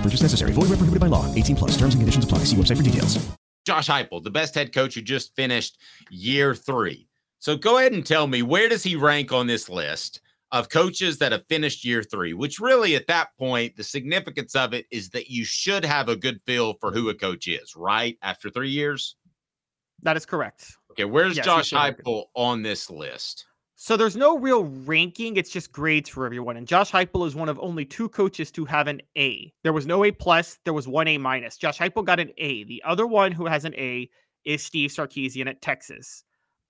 No purchase necessary. Void where prohibited by law. 18 plus. Terms and conditions apply. See website for details. Josh Heupel, the best head coach who just finished year three. So go ahead and tell me where does he rank on this list? of coaches that have finished year three, which really at that point, the significance of it is that you should have a good feel for who a coach is, right? After three years? That is correct. Okay, where's yes, Josh Heupel on this list? So there's no real ranking, it's just grades for everyone. And Josh Heupel is one of only two coaches to have an A. There was no A plus, there was one A minus. Josh Heupel got an A. The other one who has an A is Steve Sarkisian at Texas.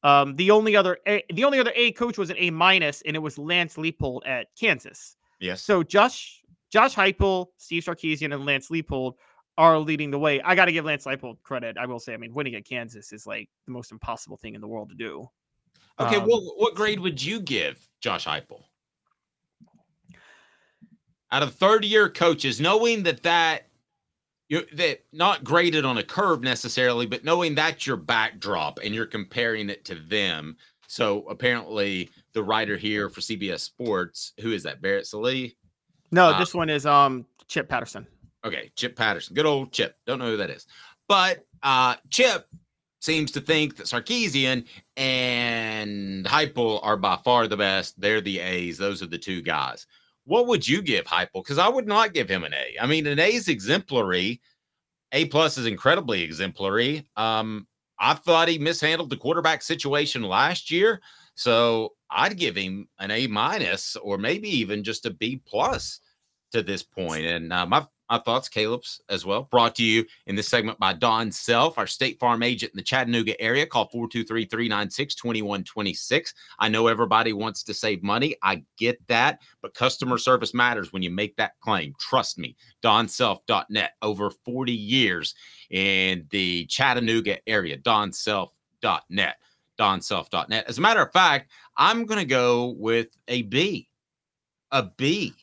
Um, the only other a, the only other A coach was an A minus, and it was Lance Leipold at Kansas. Yes. So Josh Josh Heupel, Steve Sarkisian, and Lance Leipold are leading the way. I got to give Lance Leipold credit. I will say, I mean, winning at Kansas is like the most impossible thing in the world to do. Okay, um, well, what grade would you give Josh Heupel? Out of third year coaches, knowing that that you're that not graded on a curve necessarily, but knowing that's your backdrop and you're comparing it to them. So apparently, the writer here for CBS Sports, who is that? Barrett Sallee? No, uh, this one is um Chip Patterson. Okay, Chip Patterson, good old Chip. Don't know who that is, but uh Chip seems to think that Sarkisian and Heupel are by far the best. They're the A's. Those are the two guys what would you give Heupel? Because I would not give him an A. I mean, an A is exemplary. A plus is incredibly exemplary. Um, I thought he mishandled the quarterback situation last year, so I'd give him an A minus or maybe even just a B plus to this point. And uh, my my thoughts, Caleb's as well. Brought to you in this segment by Don Self, our State Farm agent in the Chattanooga area. Call 423 396 2126. I know everybody wants to save money. I get that, but customer service matters when you make that claim. Trust me. DonSelf.net, over 40 years in the Chattanooga area. DonSelf.net. DonSelf.net. As a matter of fact, I'm going to go with a B. A B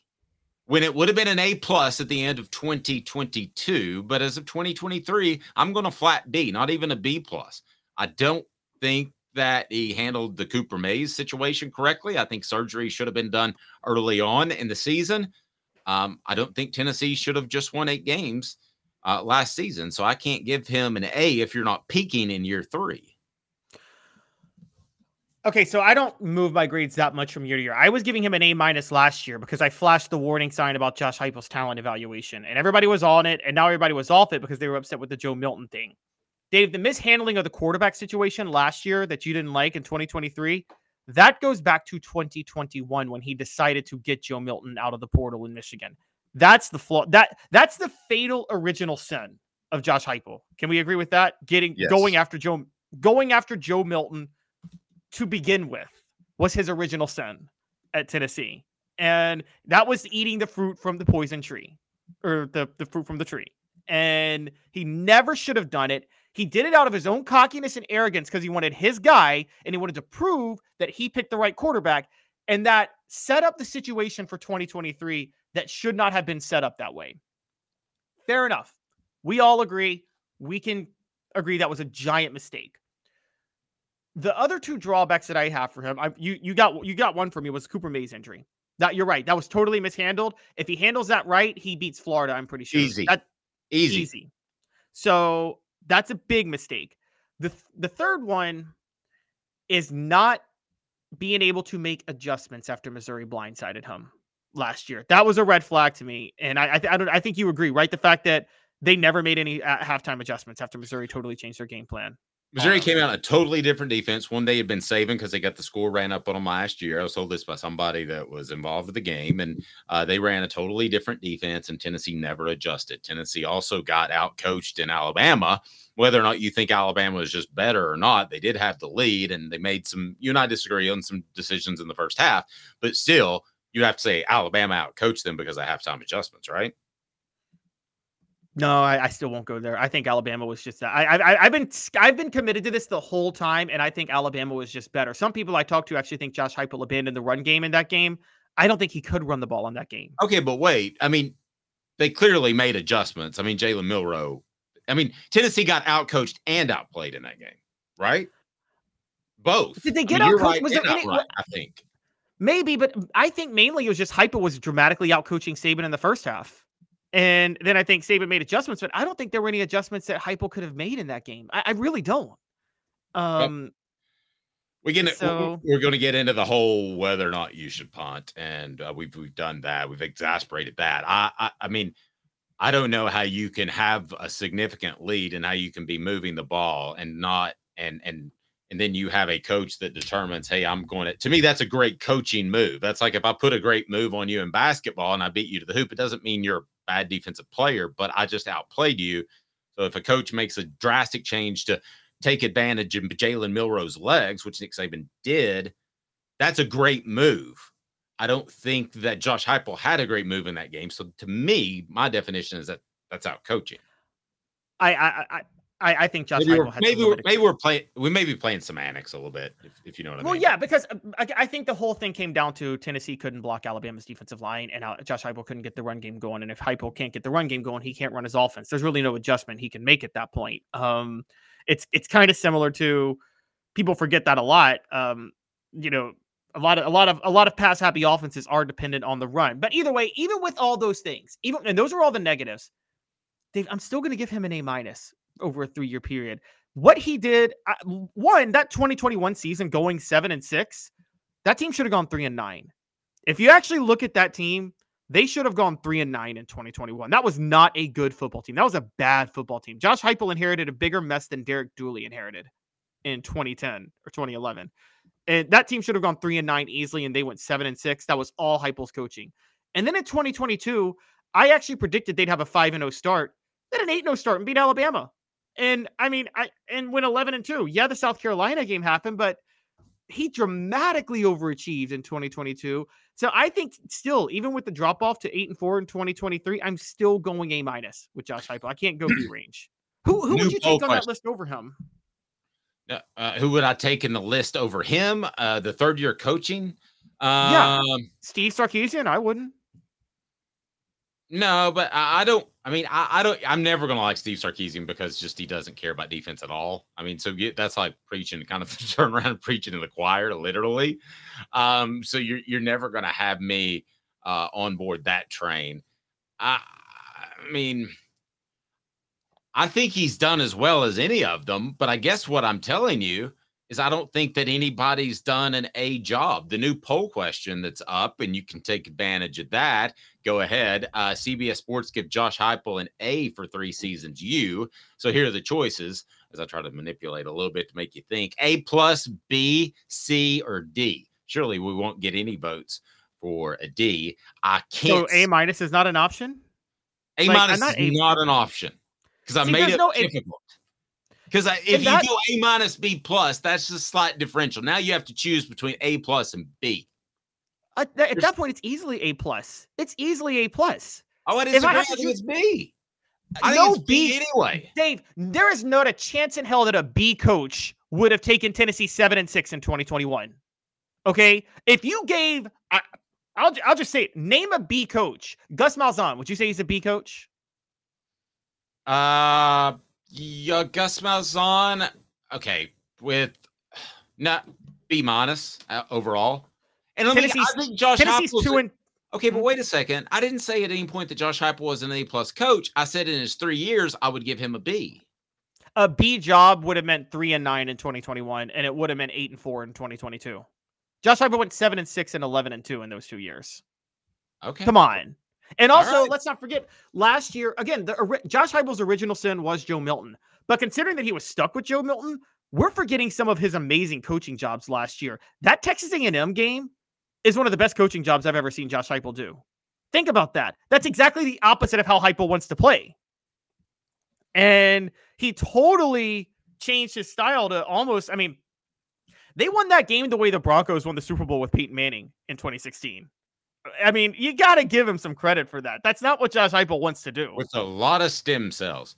when it would have been an A plus at the end of 2022, but as of 2023, I'm going to flat B, not even a B plus. I don't think that he handled the Cooper Mays situation correctly. I think surgery should have been done early on in the season. Um, I don't think Tennessee should have just won eight games uh, last season. So I can't give him an A if you're not peaking in year three. Okay, so I don't move my grades that much from year to year. I was giving him an A minus last year because I flashed the warning sign about Josh Heupel's talent evaluation, and everybody was on it, and now everybody was off it because they were upset with the Joe Milton thing. Dave, the mishandling of the quarterback situation last year that you didn't like in 2023, that goes back to 2021 when he decided to get Joe Milton out of the portal in Michigan. That's the flaw. That that's the fatal original sin of Josh Heupel. Can we agree with that? Getting yes. going after Joe going after Joe Milton to begin with was his original sin at Tennessee. And that was eating the fruit from the poison tree or the, the fruit from the tree. And he never should have done it. He did it out of his own cockiness and arrogance because he wanted his guy and he wanted to prove that he picked the right quarterback. And that set up the situation for 2023 that should not have been set up that way. Fair enough. We all agree we can agree that was a giant mistake. The other two drawbacks that I have for him, I, you you got you got one for me was Cooper Mays injury. That you're right. That was totally mishandled. If he handles that right, he beats Florida. I'm pretty sure. Easy. That, Easy. easy. So that's a big mistake. The the third one is not being able to make adjustments after Missouri blindsided him last year. That was a red flag to me, and I I, th- I don't I think you agree, right? The fact that they never made any uh, halftime adjustments after Missouri totally changed their game plan. Missouri Um, came out a totally different defense. One they had been saving because they got the score ran up on them last year. I was told this by somebody that was involved with the game, and uh, they ran a totally different defense, and Tennessee never adjusted. Tennessee also got out coached in Alabama. Whether or not you think Alabama was just better or not, they did have the lead, and they made some. You and I disagree on some decisions in the first half, but still, you have to say Alabama out coached them because of halftime adjustments, right? No, I, I still won't go there. I think Alabama was just that. I, I I've been I've been committed to this the whole time, and I think Alabama was just better. Some people I talked to actually think Josh Heupel abandoned the run game in that game. I don't think he could run the ball in that game. Okay, but wait. I mean, they clearly made adjustments. I mean, Jalen Milrow. I mean, Tennessee got outcoached and outplayed in that game, right? Both. Did they I get mean, outcoached? right Was there any- outright, I think. Maybe, but I think mainly it was just Heupel was dramatically outcoaching Saban in the first half. And then I think Saban made adjustments, but I don't think there were any adjustments that Heupel could have made in that game. I, I really don't. Um, We get So- we're going to get into the whole whether or not you should punt, and uh, we've we've done that. We've exasperated that. I, I I mean, I don't know how you can have a significant lead and how you can be moving the ball and not and and and then you have a coach that determines, hey, I'm going to. To me, that's a great coaching move. That's like if I put a great move on you in basketball and I beat you to the hoop, it doesn't mean you're a bad defensive player, but I just outplayed you. So if a coach makes a drastic change to take advantage of Jalen Milrow's legs, which Nick Saban did, that's a great move. I don't think that Josh Heupel had a great move in that game. So to me, my definition is that that's out coaching. I, I, I, I I think Josh Maybe, Heupel we're, maybe, we're, maybe we're playing. We may be playing semantics a little bit, if, if you know what I Well, mean. Well, yeah, because uh, I, I think the whole thing came down to Tennessee couldn't block Alabama's defensive line, and uh, Josh Heupel couldn't get the run game going. And if Heupel can't get the run game going, he can't run his offense. There's really no adjustment he can make at that point. Um, it's it's kind of similar to people forget that a lot. Um, you know, a lot of a lot of a lot of pass happy offenses are dependent on the run. But either way, even with all those things, even and those are all the negatives. Dave, I'm still going to give him an A minus over a three year period. What he did, one that 2021 season going seven and six, that team should have gone three and nine. If you actually look at that team, they should have gone three and nine in 2021. That was not a good football team. That was a bad football team. Josh Heupel inherited a bigger mess than Derek Dooley inherited in 2010 or 2011. And that team should have gone three and nine easily, and they went seven and six. That was all Heupel's coaching. And then in 2022, I actually predicted they'd have a five and zero start, then an eight and zero start, and beat Alabama. And I mean, I and went 11 and two. Yeah, the South Carolina game happened, but he dramatically overachieved in 2022. So I think still, even with the drop off to eight and four in 2023, I'm still going A minus with Josh Heupel. I can't go B range. Who who New would you take on that list over him? Uh, uh, who would I take in the list over him? Uh, the third year coaching. Yeah. Um, Steve Sarkisian? I wouldn't. No, but I, I don't. I mean, I, I don't. I'm never gonna like Steve Sarkisian because just he doesn't care about defense at all. I mean, so that's like preaching, kind of turn around and preaching to the choir, literally. Um, so you're you're never gonna have me uh, on board that train. I, I mean, I think he's done as well as any of them. But I guess what I'm telling you is I don't think that anybody's done an A job. The new poll question that's up, and you can take advantage of that. Go ahead. Uh, CBS Sports give Josh Heupel an A for three seasons. You. So here are the choices as I try to manipulate a little bit to make you think. A plus, B, C, or D. Surely we won't get any votes for a D. I can't. So A minus is not an option. A like, minus not is A- not an option because I made it no- it- difficult. Because if And you that- go A minus B plus, that's just slight differential. Now you have to choose between A plus and B. At, that- at that point, it's easily A plus. It's easily A plus. Oh, I I. I to think it's B. I no B B anyway. Dave, there is not a chance in hell that a B coach would have taken Tennessee seven and six in 2021. Okay, if you gave, I, I'll I'll just say, it. name a B coach. Gus Malzahn. Would you say he's a B coach? Uh, Yeah, Gus Malzahn. Okay, with not B minus uh, overall. And let me, I think Josh Tennessee's Heupel's two and Okay, but wait a second. I didn't say at any point that Josh Heupel was an A plus coach. I said in his three years, I would give him a B. a B job would have meant three and nine in 2021, and it would have meant eight and four in 2022. Josh Heupel went seven and six and 11 and two in those two years. Okay, Come on. And also, right. let's not forget last year, again, the Josh Heupel's original sin was Joe Milton. But considering that he was stuck with Joe Milton, we're forgetting some of his amazing coaching jobs last year. That Texas A&M game is one of the best coaching jobs I've ever seen Josh Heupel do. Think about that. That's exactly the opposite of how Heupel wants to play. And he totally changed his style to almost, I mean, they won that game the way the Broncos won the Super Bowl with Peyton Manning in 2016. I mean, you got to give him some credit for that. That's not what Josh Heupel wants to do. with a lot of stem cells.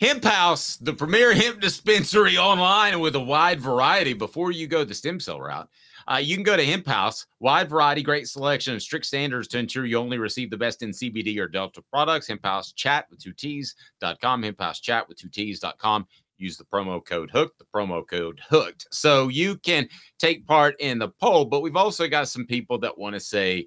Hemp House, the premier hemp dispensary online with a wide variety. Before you go the stem cell route, uh, you can go to Hemp House. Wide variety, great selection, and strict standards to ensure you only receive the best in CBD or Delta products. Hemp House Chat with two T's.com. Hemp House Chat with two T's.com. Use the promo code HOOKED, the promo code HOOKED. So you can take part in the poll, but we've also got some people that want to say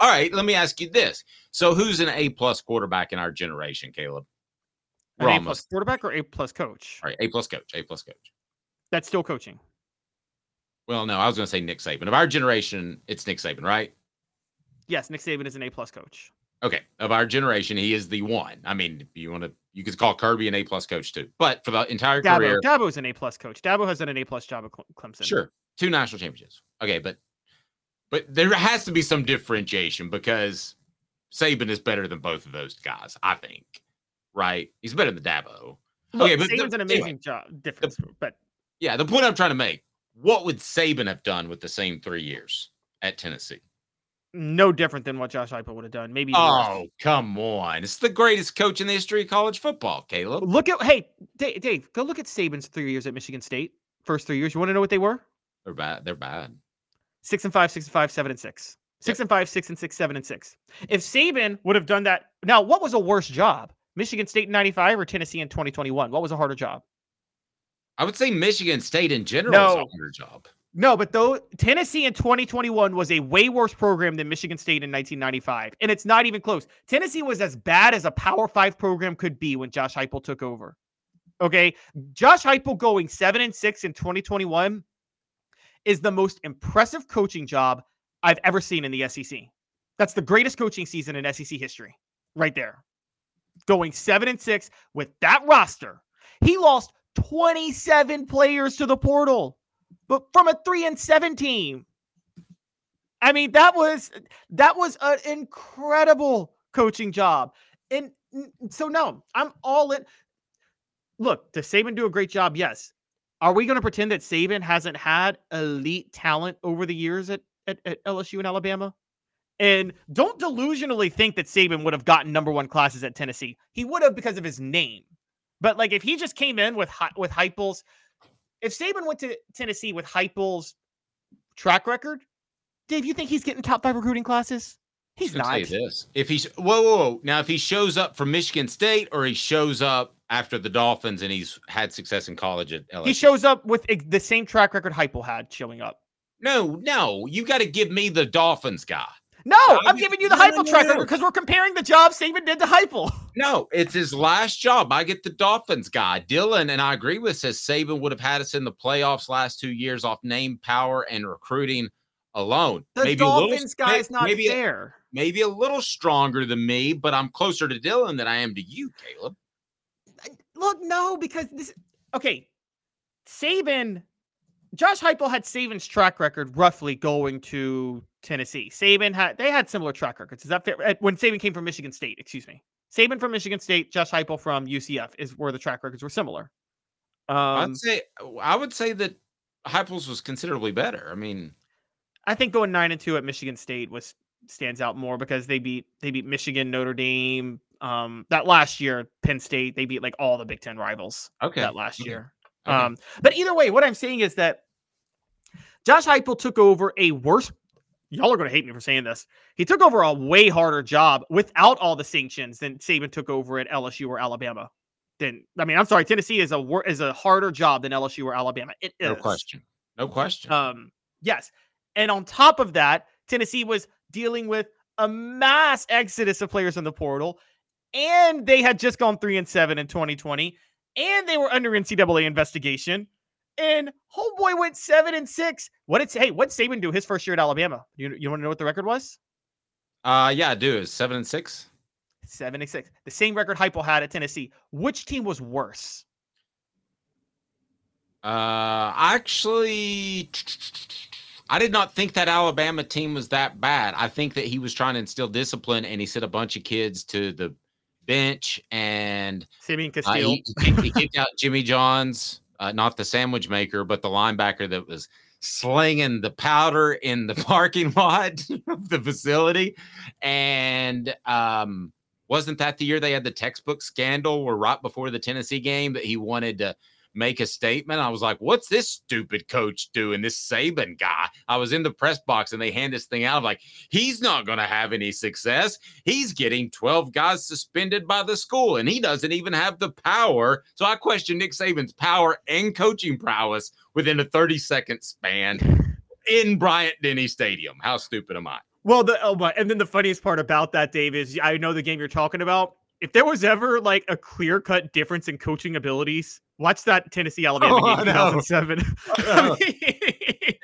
All right, let me ask you this. So who's an A plus quarterback in our generation, Caleb? An A plus quarterback or A plus coach? all right, A plus coach, A plus coach. That's still coaching. Well, no, I was gonna say Nick Saban. Of our generation, it's Nick Saban, right? Yes, Nick Saban is an A plus coach. Okay. Of our generation, he is the one. I mean, if you want to you could call Kirby an A plus coach too. But for the entire Dabo, career, Dabo's an A plus coach. Dabo has done an A plus job at Clemson. Sure. Two national championships. Okay, but but there has to be some differentiation because Saban is better than both of those guys, I think. Right? He's better than Dabo. Look, okay, but Saban's the- an anyway, amazing job difference, but yeah, the point I'm trying to make, what would Saban have done with the same three years at Tennessee? no different than what Josh Heupel would have done. Maybe. Oh, come on. It's the greatest coach in the history of college football, Caleb. Look at hey Dave, Dave, go look at Saban's three years at Michigan State. First three years. You want to know what they were? They're bad. They're bad. Six and five, six and five, seven and six. Six and five, six and six, seven and six. If Saban would have done that, now what was a worse job? Michigan State in '95 or Tennessee in 2021? What was a harder job? I would say Michigan State in general is a No. harder job. No, but though Tennessee in 2021 was a way worse program than Michigan State in 1995, and it's not even close. Tennessee was as bad as a Power Five program could be when Josh Heupel took over. Okay, Josh Heupel going seven and six in 2021 is the most impressive coaching job I've ever seen in the SEC. That's the greatest coaching season in SEC history, right there. Going seven and six with that roster, he lost 27 players to the portal but from a three and seven team. I mean, that was that was an incredible coaching job. And so no, I'm all in. Look, does Saban do a great job? Yes. Are we going to pretend that Saban hasn't had elite talent over the years at, at, at LSU and Alabama? And don't delusionally think that Saban would have gotten number one classes at Tennessee. He would have because of his name. But like if he just came in with with Heupel's, if Saban went to Tennessee with Heupel's track record, Dave, you think he's getting top five recruiting classes? He's not. say this. If he's whoa, whoa, whoa, now if he shows up from Michigan State or he shows up after the Dolphins and he's had success in college at LSU. He shows up with the same track record Heupel had showing up. no, no, you got to give me the Dolphins guy. No, No, I'm you- giving you the no, no, Heupel no, track record because we're comparing the job Saban did to Heupel. No, it's his last job. I get the Dolphins guy. Dylan, and I agree with says Saban would have had us in the playoffs last two years off name, power, and recruiting alone. The little- Dolphins guy is not maybe a- maybe a little stronger than me, but I'm closer to Dylan than I am to you, Caleb. Look, no, because this. Okay, Saban, Josh Heupel had Saban's track record roughly going to Tennessee. Saban had they had similar track records. Is that fair? Uh, When Saban came from Michigan State, excuse me, Saban from Michigan State, Josh Heupel from UCF is where the track records were similar. Um, I'd say I would say that Heupel's was considerably better. I mean, I think going nine and two at Michigan State was stands out more because they beat they beat Michigan, Notre Dame. Um, that last year, Penn State, they beat like all the Big Ten rivals. Okay, that last okay, year. okay. Um, but either way, what I'm saying is that Josh Heupel took over a worse. Y'all are going to hate me for saying this. He took over a way harder job without all the sanctions than Saban took over at LSU or Alabama. Then I mean, I'm sorry, Tennessee is a wor- is a harder job than LSU or Alabama. It is no question, no question. um, yes. And on top of that, Tennessee was dealing with a mass exodus of players in the portal, and they had just gone three and seven in 2020, and they were under NCAA investigation. And homeboy went seven and six. What did hey, what Saban do his first year at Alabama? You you want to know what the record was? Uh, yeah, I do. Is seven and six? Seven and six. The same record Heupel had at Tennessee. Which team was worse? Uh, actually, I did not think that Alabama team was that bad. I think that he was trying to instill discipline, and he sent a bunch of kids to the bench, and Simeon uh, he, he kicked, out Jimmy Johns, uh, not the sandwich maker, but the linebacker that was slinging the powder in the parking lot of the facility, and um. Wasn't that the year they had the textbook scandal where right before the Tennessee game that he wanted to make a statement? I was like, what's this stupid coach doing? This Saban guy. I was in the press box and they hand this thing out. I'm like, he's not going to have any success. He's getting 12 guys suspended by the school and he doesn't even have the power. So I question Nick Saban's power and coaching prowess within a 30 second span in Bryant Denny Stadium. How stupid am I? Well, the oh my, and then the funniest part about that, Dave, is I know the game you're talking about. If there was ever like a clear cut difference in coaching abilities, watch that Tennessee Alabama Oh, game know. 2007. know.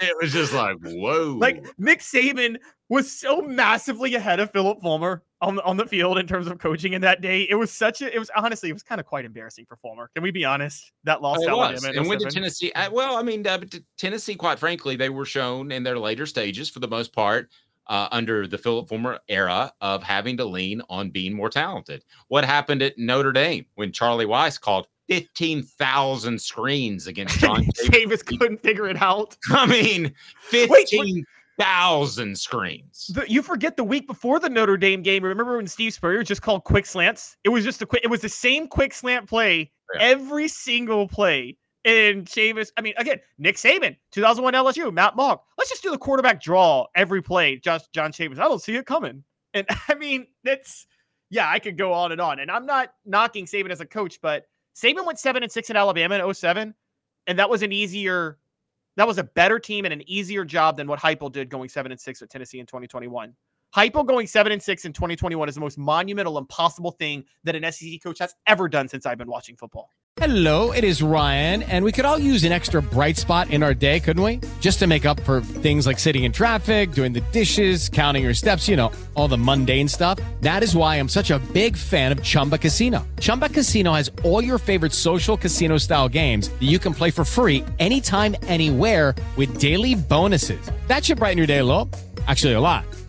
It was just like, whoa. like Nick Saban was so massively ahead of Philip Fulmer on the, on the field in terms of coaching in that day. It was such a, it was honestly, it was kind of quite embarrassing for Fulmer. Can we be honest? That loss It to was. Alabama. And when did Tennessee? uh, Well, I mean, uh, Tennessee, quite frankly, they were shown in their later stages, for the most part, uh, under the Philip Fulmer era of having to lean on being more talented. What happened at Notre Dame when Charlie Weis called fifteen thousand screens against John? Chavis? Chavis couldn't figure it out. I mean, fifteen thousand screens. The, you forget the week before the Notre Dame game. Remember when Steve Spurrier just called quick slants? It was just a quick. It was the same quick slant play every single play. And Chavis, I mean, again, Nick Saban, 2001 LSU, Matt Mauck. Let's just do the quarterback draw every play. Just John Chavis. I don't see it coming. And I mean, that's yeah, I could go on and on. And I'm not knocking Saban as a coach, but Saban went seven and six in Alabama in 07, and that was an easier, that was a better team and an easier job than what Heupel did going seven and six with Tennessee in 2021. Heupel going seven and six in 2021 is the most monumental, impossible thing that an SEC coach has ever done since I've been watching football. Hello, it is Ryan, and we could all use an extra bright spot in our day, couldn't we? Just to make up for things like sitting in traffic, doing the dishes, counting your steps, you know, all the mundane stuff. That is why I'm such a big fan of Chumba Casino. Chumba Casino has all your favorite social casino style games that you can play for free anytime, anywhere with daily bonuses. That should brighten your day a little. Actually, a lot.